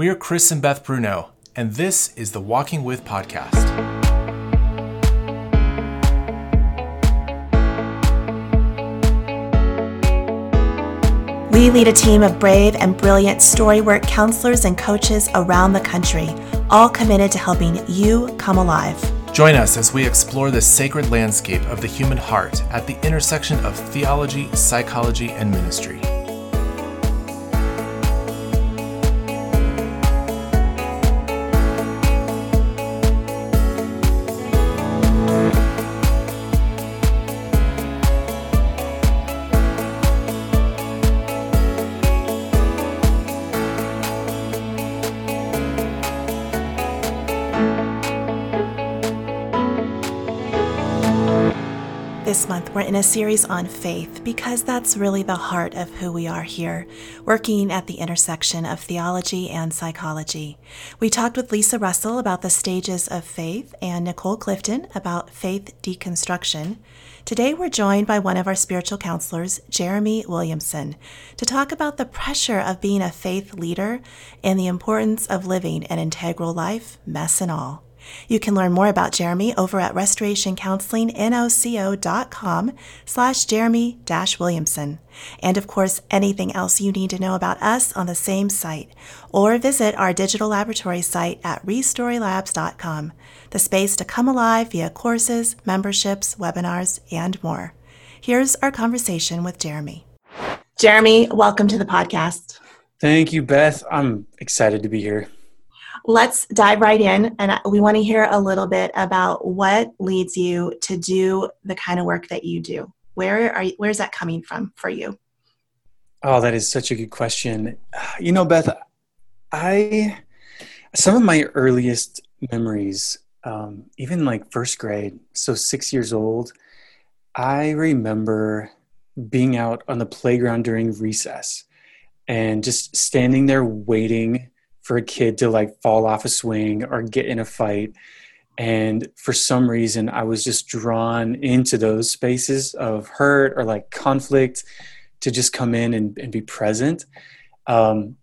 We are Chris and Beth Bruno, and this is the Walking With podcast. We lead a team of brave and brilliant storywork counselors and coaches around the country, all committed to helping you come alive. Join us as we explore the sacred landscape of the human heart at the intersection of theology, psychology, and ministry. This month, we're in a series on faith because that's really the heart of who we are here, working at the intersection of theology and psychology. We talked with Lisa Russell about the stages of faith and Nicole Clifton about faith deconstruction. Today, we're joined by one of our spiritual counselors, Jeremy Williamson, to talk about the pressure of being a faith leader and the importance of living an integral life, mess and all. You can learn more about Jeremy over at restorationcounselingnoco.com slash Jeremy Williamson. And of course, anything else you need to know about us on the same site, or visit our digital laboratory site at restorylabs.com, the space to come alive via courses, memberships, webinars, and more. Here's our conversation with Jeremy. Jeremy, welcome to the podcast. Thank you, Beth. I'm excited to be here let's dive right in and we want to hear a little bit about what leads you to do the kind of work that you do. Where are you, where's that coming from for you? Oh that is such a good question. You know beth i some of my earliest memories um, even like first grade so six years old i remember being out on the playground during recess and just standing there waiting for a kid to like fall off a swing or get in a fight. And for some reason i was just drawn into those spaces of hurt or like conflict to just come in and, and be present. Um,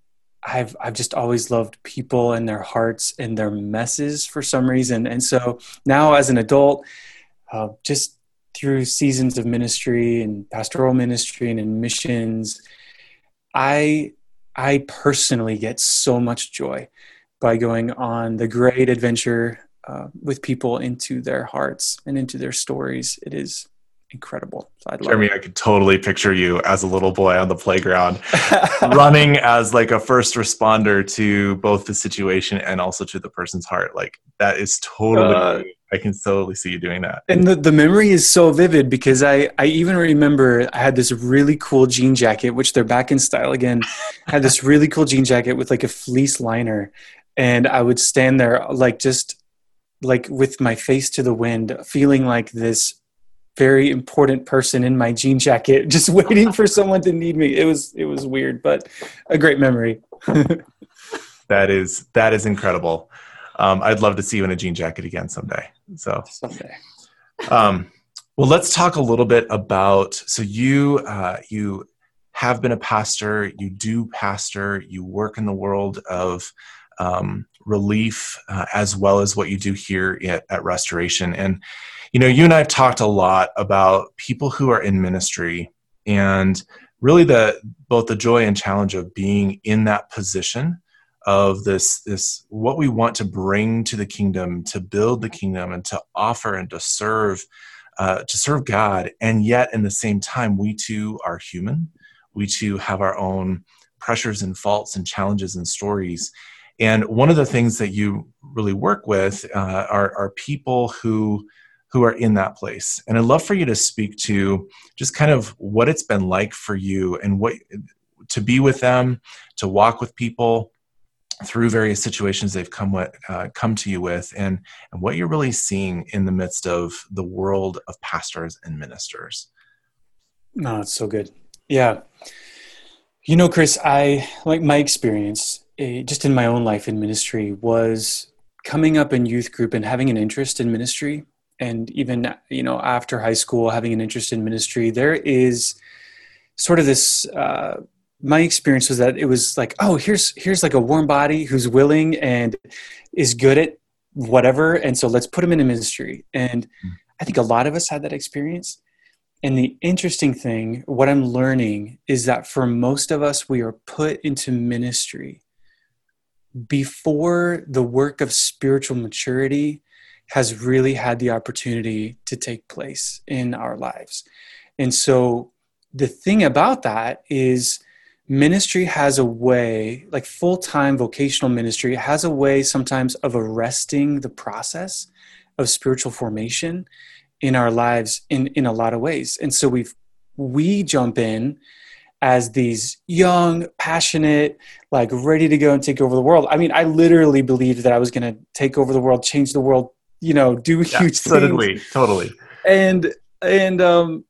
I've I've just always loved people and their hearts and their messes for some reason, and so now as an adult, uh, just through seasons of ministry and pastoral ministry and in missions, I I personally get so much joy by going on the great adventure uh, with people into their hearts and into their stories. It is incredible. So I'd Jeremy, I could totally picture you as a little boy on the playground, running as like a first responder to both the situation and also to the person's heart. Like that is totally. Uh, I can totally see you doing that. And the, the memory is so vivid because I, I even remember I had this really cool jean jacket, which they're back in style again. I had this really cool jean jacket with like a fleece liner. And I would stand there like just like with my face to the wind, feeling like this very important person in my jean jacket, just waiting for someone to need me. It was it was weird, but a great memory. that is that is incredible. Um, I'd love to see you in a jean jacket again someday. So someday. Um, well, let's talk a little bit about. So you uh, you have been a pastor. You do pastor. You work in the world of um, relief uh, as well as what you do here at, at Restoration. And you know, you and I have talked a lot about people who are in ministry and really the both the joy and challenge of being in that position of this this what we want to bring to the kingdom to build the kingdom and to offer and to serve uh, to serve god. And yet in the same time we too are human. We too have our own pressures and faults and challenges and stories. And one of the things that you really work with uh, are, are people who who are in that place. And i'd love for you to speak to just kind of what it's been like for you and what to be with them to walk with people through various situations they've come with, uh, come to you with, and and what you're really seeing in the midst of the world of pastors and ministers. No, it's so good. Yeah, you know, Chris, I like my experience uh, just in my own life in ministry was coming up in youth group and having an interest in ministry, and even you know after high school having an interest in ministry. There is sort of this. Uh, my experience was that it was like, oh, here's here's like a warm body who's willing and is good at whatever, and so let's put him in a ministry. And I think a lot of us had that experience. And the interesting thing, what I'm learning, is that for most of us, we are put into ministry before the work of spiritual maturity has really had the opportunity to take place in our lives. And so the thing about that is ministry has a way, like full time vocational ministry, has a way sometimes of arresting the process of spiritual formation in our lives in, in a lot of ways. And so we've, we jump in as these young, passionate, like ready to go and take over the world. I mean, I literally believed that I was going to take over the world, change the world, you know, do yeah, huge so things. we, totally. And, and, um,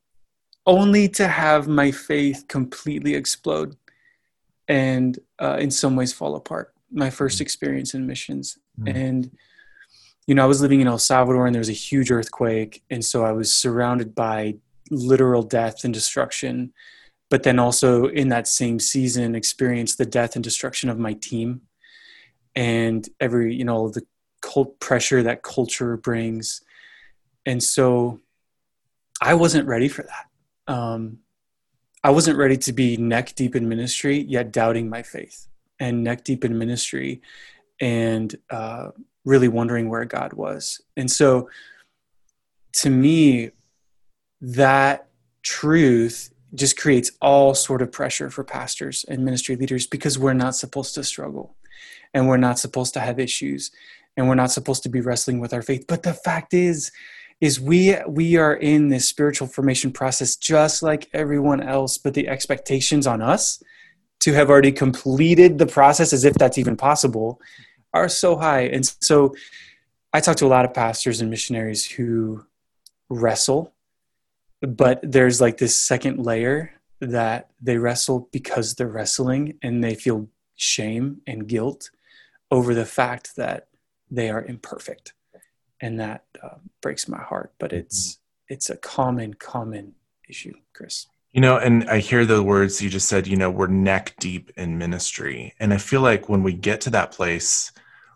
only to have my faith completely explode and uh, in some ways fall apart. My first mm-hmm. experience in missions. Mm. And, you know, I was living in El Salvador and there was a huge earthquake. And so I was surrounded by literal death and destruction. But then also in that same season, experienced the death and destruction of my team and every, you know, the cult pressure that culture brings. And so I wasn't ready for that um, I wasn't ready to be neck deep in ministry, yet doubting my faith, and neck deep in ministry, and uh, really wondering where God was. And so, to me, that truth just creates all sort of pressure for pastors and ministry leaders because we're not supposed to struggle, and we're not supposed to have issues, and we're not supposed to be wrestling with our faith. But the fact is, is we we are in this spiritual formation process just like everyone else but the expectations on us to have already completed the process as if that's even possible are so high. And so i talk to a lot of pastors and missionaries who wrestle but there's like this second layer that they wrestle because they're wrestling and they feel shame and guilt over the fact that they are imperfect and that uh, breaks my heart. But mm-hmm. it's it's a common common issue, Chris. You know, and I hear the words you just said. You know, we're neck deep in ministry, and I feel like when we get to that place,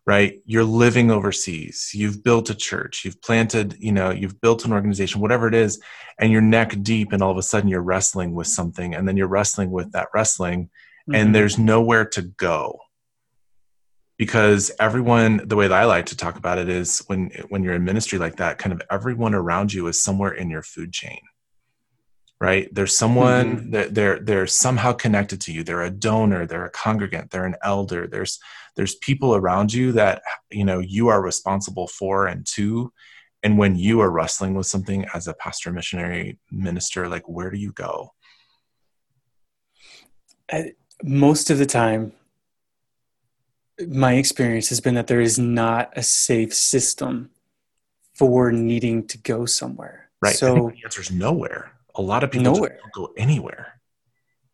right? You're living overseas. You've built a church. You've planted. You know, you've built an organization, whatever it is, and you're neck deep, and all of a sudden you're wrestling with something, and then you're wrestling with that wrestling, mm-hmm. and there's nowhere to go because everyone the way that i like to talk about it is when when you're in ministry like that kind of everyone around you is somewhere in your food chain right? There's someone mm-hmm. that they're they're somehow connected to you. They're a donor they're a congregant they're an elder. There's there's people around you that you know you are responsible for and to. And when you are wrestling with something as a pastor missionary minister like where do you go? Most of the time my experience has been that there is not a safe system for needing to go somewhere. Right. So the answer is nowhere. A lot of people nowhere. don't go anywhere.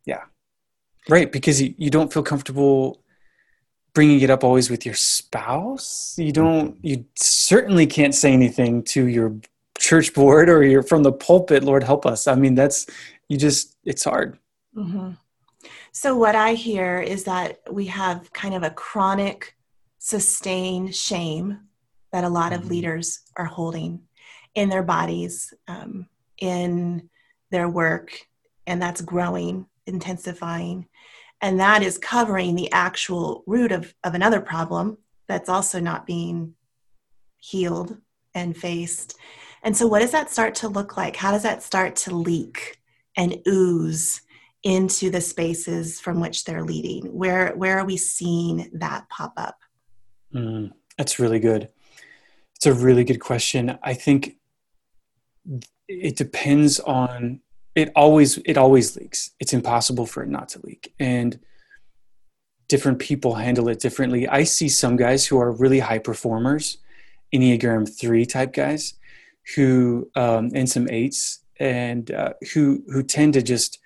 Yeah. Right. Because you, you don't feel comfortable bringing it up always with your spouse. You don't, mm-hmm. you certainly can't say anything to your church board or you're from the pulpit. Lord help us. I mean, that's, you just, it's hard. Mm-hmm. So, what I hear is that we have kind of a chronic, sustained shame that a lot of mm-hmm. leaders are holding in their bodies, um, in their work, and that's growing, intensifying. And that is covering the actual root of, of another problem that's also not being healed and faced. And so, what does that start to look like? How does that start to leak and ooze into the spaces from which they're leading? Where where are we seeing that pop up? Mm, that's really good. It's a really good question. I think it depends on it always it always leaks. It's impossible for it not to leak. And different people handle it differently. I see some guys who are really high performers, Enneagram 3 type guys who um, and some eights and uh, who who tend to just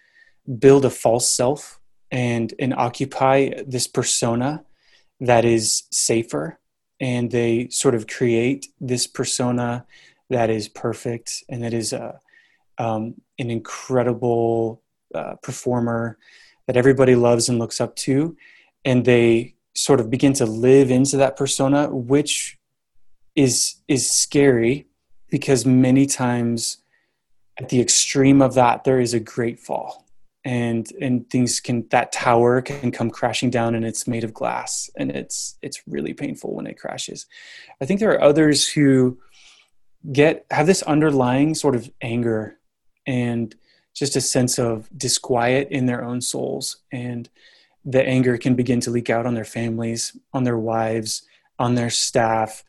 build a false self and and occupy this persona that is safer. And they sort of create this persona that is perfect and that is a, um, an incredible uh, performer that everybody loves and looks up to, and they sort of begin to live into that persona, which is is scary because many times at the extreme of that there is a great fall and and things can that tower can come crashing down and it's made of glass and it's it's really painful when it crashes. I think there are others who get have this underlying sort of anger and just a sense of disquiet in their own souls. And the anger can begin to leak out on their families on their wives on their staff.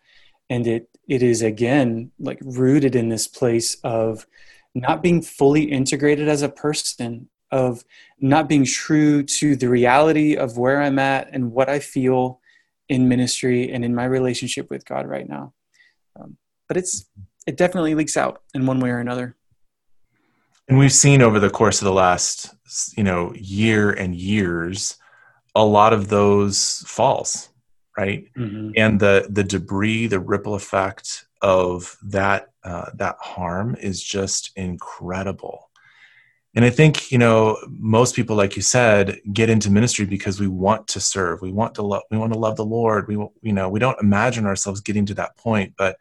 And it it is again like rooted in this place of not being fully integrated as a person of not being true to the reality of where i'm at and what i feel in ministry and in my relationship with god right now. Um, but it's it definitely leaks out in one way or another. And we've seen over the course of the last you know year and years a lot of those falls right? Mm-hmm. and the the debris the ripple effect of that uh, that harm is just incredible and i think you know most people like you said get into ministry because we want to serve. We want to love we want to love the lord. We you know we don't imagine ourselves getting to that point but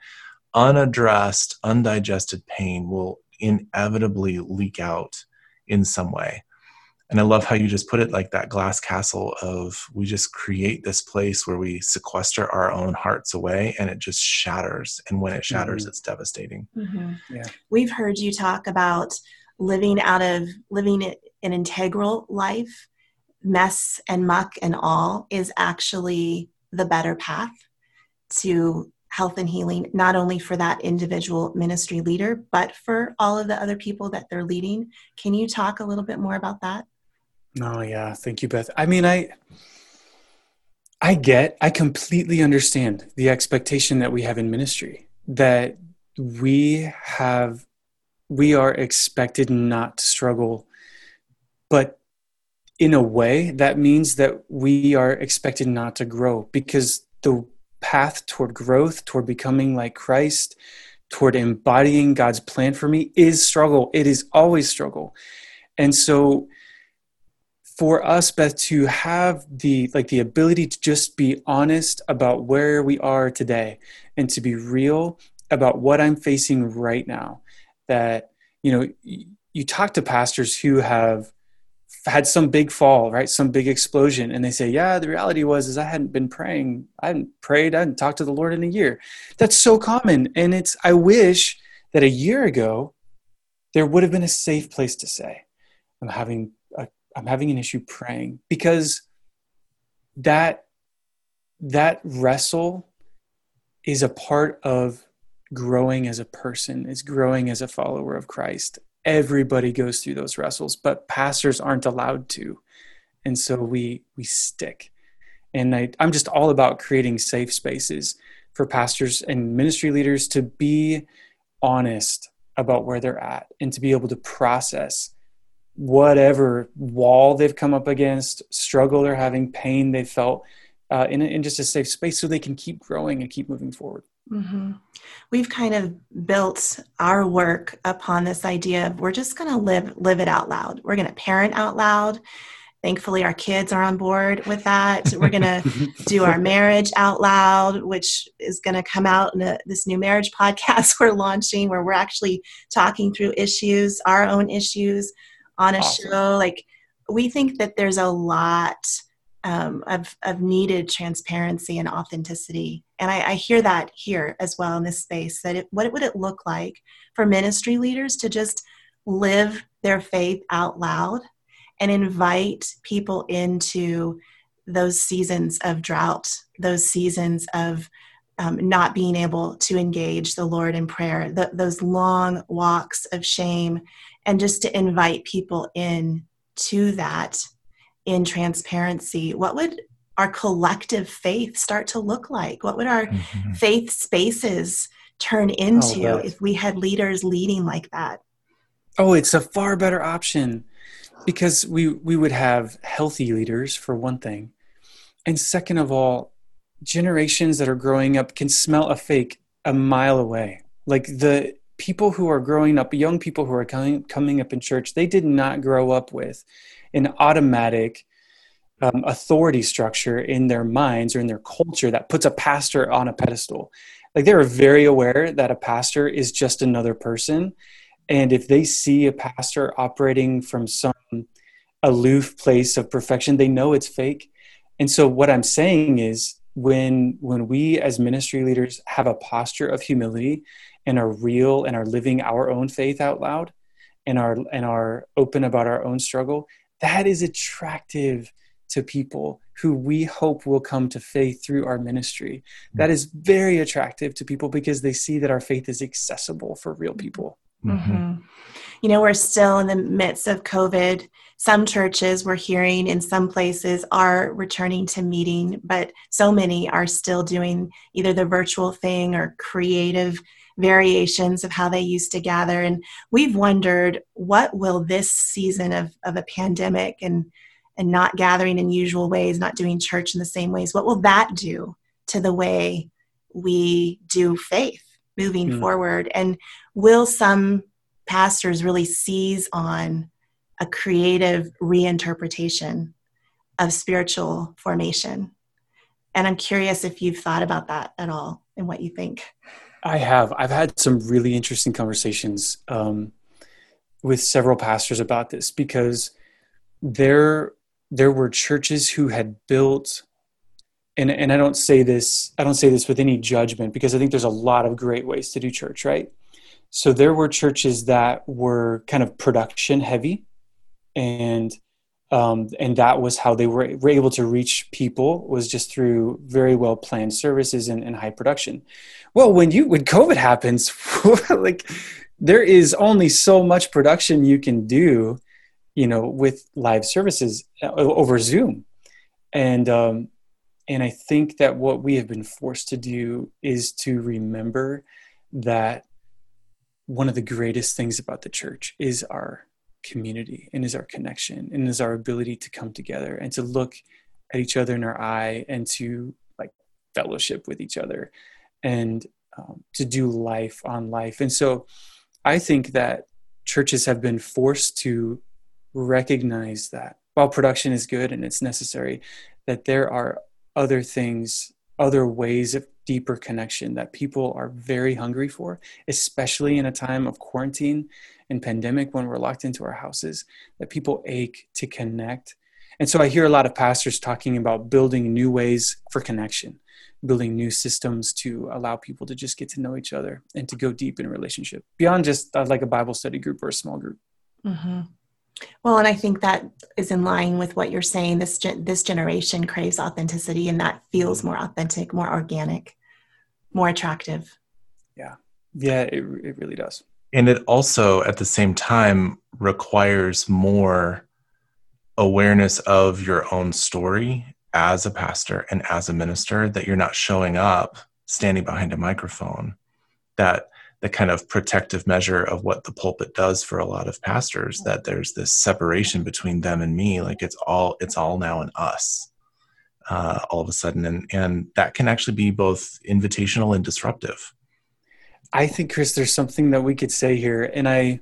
unaddressed undigested pain will inevitably leak out in some way. And i love how you just put it like that glass castle of we just create this place where we sequester our own hearts away and it just shatters. And when it shatters mm-hmm. it's devastating. Mm-hmm. yeah. We've heard you talk about living out of living an integral life mess and muck and all is actually the better path to health and healing not only for that individual ministry leader but for all of the other people that they're leading. Can you talk a little bit more about that? Oh yeah, thank you, Beth. I mean, I I get, I completely understand the expectation that we have in ministry that we have we are expected not to struggle. But in a way that means that we are expected not to grow because the path toward growth toward becoming like christ toward embodying god's plan for me is struggle. It is always struggle. And so for us beth to have the like the ability to just be honest about where we are today and to be real about what i'm facing right now that you know you talk to pastors who have had some big fall right? Some big explosion and they say yeah the reality was is i hadn't been praying. I hadn't prayed. I hadn't talked to the lord in a year. That's so common and it's i wish that a year ago there would have been a safe place to say i'm having I'm having an issue praying because that that wrestle is a part of growing as a person is growing as a follower of Christ. Everybody goes through those wrestles, but pastors aren't allowed to. And so we we stick. And I, I'm just all about creating safe spaces for pastors and ministry leaders to be honest about where they're at and to be able to process whatever wall they've come up against, struggle they're having, pain they felt, uh, in, in just a safe space so they can keep growing and keep moving forward. Mm-hmm. We've kind of built our work upon this idea of we're just going to live live it out loud. We're going to parent out loud. Thankfully, our kids are on board with that. We're going to do our marriage out loud, which is going to come out in a, this new marriage podcast we're launching, where we're actually talking through issues, our own issues, on a awesome. show like we think that there's a lot um, of, of needed transparency and authenticity and I, I, hear that here as well in this space that it, what would it look like for ministry leaders to just live their faith out loud and invite people into those seasons of drought those seasons of um, not being able to engage the lord in prayer the, those long walks of shame and just to invite people in to that in transparency? What would our collective faith start to look like? What would our mm-hmm. faith spaces turn into oh, if we had leaders leading like that? Oh it's a far better option because we we would have healthy leaders for one thing. And second of all generations that are growing up can smell a fake a mile away. Like the people who are growing up, young people who are coming coming up in church, they did not grow up with an automatic um, authority structure in their minds or in their culture that puts a pastor on a pedestal. Like they're very aware that a pastor is just another person. And if they see a pastor operating from some aloof place of perfection, they know it's fake. And so what I'm saying is when when we as ministry leaders have a posture of humility and are real and are living our own faith out loud and are and are open about our own struggle, that is attractive to people who we hope will come to faith through our ministry. That is very attractive to people because they see that our faith is accessible for real people. Mm-hmm. mm-hmm. You know, we're still in the midst of COVID. Some churches we're hearing in some places are returning to meeting, but so many are still doing either the virtual thing or creative variations of how they used to gather. And we've wondered what will this season of, of a pandemic and and not gathering in usual ways, not doing church in the same ways, what will that do to the way we do faith moving mm. forward? And will some pastors really seize on a creative reinterpretation of spiritual formation? And I'm curious if you've thought about that at all and what you think. I have. I've had some really interesting conversations um, with several pastors about this because there there were churches who had built and and I don't say this I don't say this with any judgment because I think there's a lot of great ways to do church, right? So there were churches that were kind of production heavy, and um, and that was how they were, were able to reach people was just through very well planned services and, and high production. Well, when you when COVID happens, like there is only so much production you can do you know with live services uh, over zoom. And um, and i think that what we have been forced to do is to remember that one of the greatest things about the church is our community and is our connection and is our ability to come together and to look at each other in our eye and to like fellowship with each other and um, to do life on life. And so i think that churches have been forced to recognize that while production is good and it's necessary, that there are other things, other ways of deeper connection that people are very hungry for, especially in a time of quarantine and pandemic when we're locked into our houses, that people ache to connect. And so I hear a lot of pastors talking about building new ways for connection, building new systems to allow people to just get to know each other and to go deep in relationship beyond just uh, like a Bible study group or a small group. Mm-hmm. Well, and I think that is in line with what you're saying. This this generation craves authenticity, and that feels mm-hmm. more authentic, more organic, more attractive. Yeah, yeah, it it really does. And it also, at the same time, requires more awareness of your own story as a pastor and as a minister. That you're not showing up standing behind a microphone. That the kind of protective measure of what the pulpit does for a lot of pastors that there's this separation between them and me like it's all it's all now in us uh, all of a sudden. And and that can actually be both invitational and disruptive. I think chris there's something that we could say here and i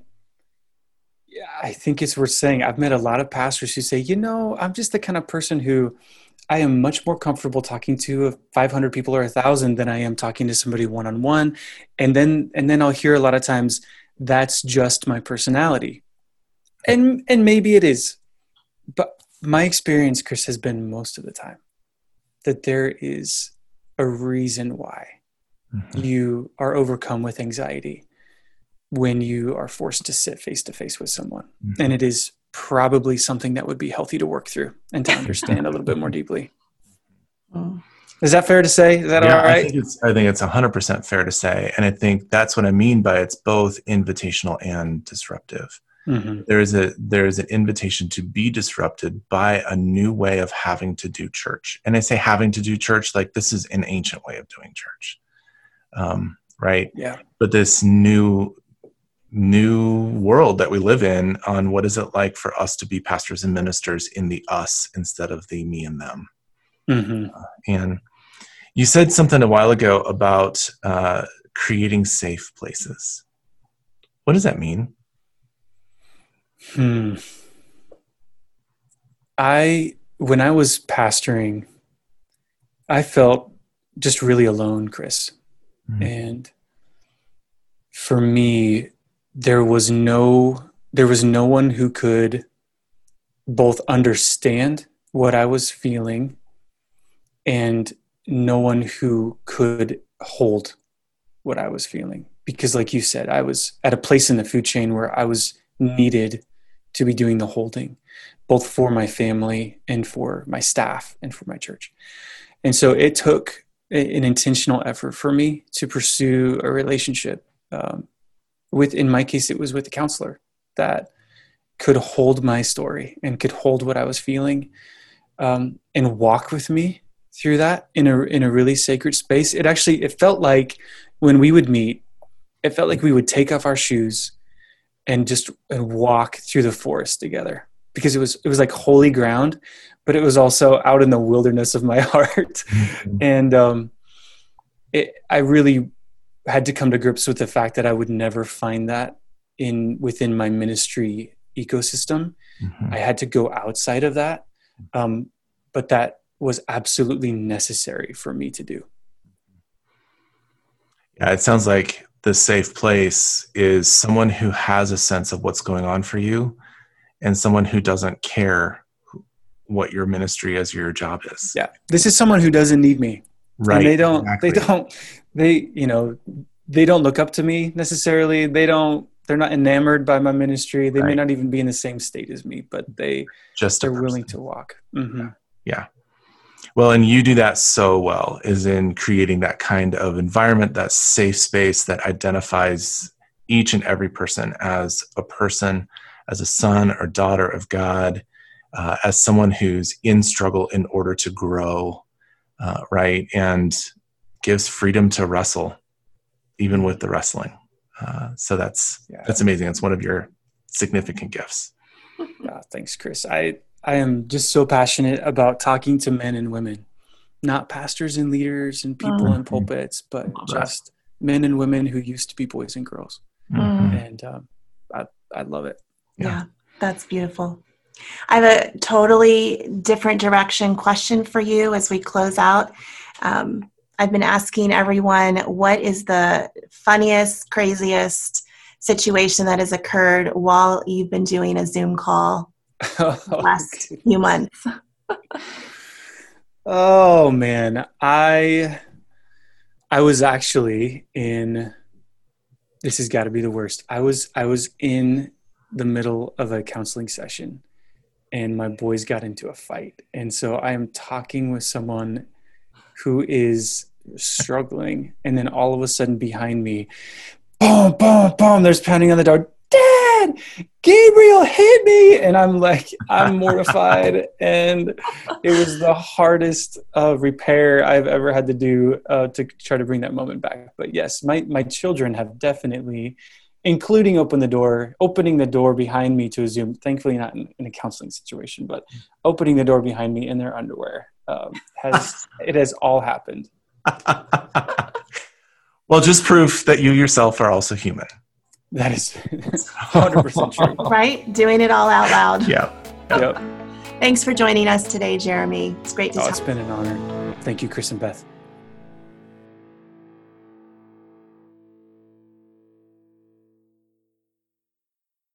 yeah, i think it's worth saying. I've met a lot of pastors who say you know i'm just the kind of person who I am much more comfortable talking to 500 people or a thousand than I am talking to somebody one on one. And then, and then I'll hear a lot of times that's just my personality. And, and maybe it is, but my experience, Chris, has been most of the time that there is a reason why mm-hmm. you are overcome with anxiety when you are forced to sit face to face with someone. Mm-hmm. And it is probably something that would be healthy to work through and to understand a little bit more deeply. Mm. Is that fair to say? Is that yeah, all right? I think it's I think it's 100% fair to say and I think that's what I mean by it's both invitational and disruptive. Mm-hmm. There is a there is an invitation to be disrupted by a new way of having to do church. And I say having to do church like this is an ancient way of doing church. Um, right? Yeah. But this new new world that we live in on what is it like for us to be pastors and ministers in the us instead of the me and them. Mm-hmm. Uh, and you said something a while ago about uh, creating safe places. What does that mean? Hmm. I when I was pastoring, I felt just really alone, Chris. Mm-hmm. And for me, there was no there was no one who could both understand what I was feeling and no one who could hold what I was feeling. Because, like you said, I was at a place in the food chain where I was needed to be doing the holding, both for my family and for my staff and for my church. And so it took an intentional effort for me to pursue a relationship um, with, in my case, it was with a counselor that could hold my story and could hold what I was feeling um, and walk with me through that in a in a really sacred space. It actually it felt like when we would meet, it felt like we would take off our shoes and just and walk through the forest together because it was it was like holy ground, but it was also out in the wilderness of my heart, mm-hmm. and um, it, I really had to come to grips with the fact that I would never find that in within my ministry ecosystem. Mm-hmm. I had to go outside of that, um, but that was absolutely necessary for me to do. Yeah, it sounds like the safe place is someone who has a sense of what's going on for you and someone who doesn't care what your ministry as your job is. Yeah. This is someone who doesn't need me. Right. And they don't exactly. they don't they you know they don't look up to me necessarily. They don't they're not enamored by my ministry. They right. may not even be in the same state as me, but they just they're willing to walk. Mm-hmm. Yeah. Well, and you do that so well is in creating that kind of environment, that safe space that identifies each and every person as a person, as a son or daughter of God, uh, as someone who's in struggle in order to grow, uh, right? And gives freedom to wrestle, even with the wrestling. Uh, so that's yeah. that's amazing. It's one of your significant gifts. Yeah, thanks, Chris. I I am just so passionate about talking to men and women, not pastors and leaders and people mm-hmm. in pulpits, but just men and women who used to be boys and girls. Mm-hmm. And um, I, I love it. Yeah. yeah, that's beautiful. I have a totally different direction question for you as we close out. Um, I've been asking everyone what is the funniest, craziest situation that has occurred while you've been doing a Zoom call last few months? oh man, I I was actually in this has got to be the worst. I was I was in the middle of a counseling session and my boys got into a fight. And so I am talking with someone who is struggling and then all of a sudden behind me boom boom boom there's pounding on the door dad gabriel hit me! And i'm like i'm mortified. And it was the hardest uh, repair i've ever had to do uh, to try to bring that moment back. But yes my, my children have definitely including open the door opening the door behind me to a zoom thankfully not in, in a counseling situation but opening the door behind me in their underwear um, has it has all happened well, just proof that you yourself are also human. That is 100% true. Right? Doing it all out loud. Yeah. Yep. Thanks for joining us today, Jeremy. It's great to oh, talk. It's been an honor. Thank you, Chris and Beth.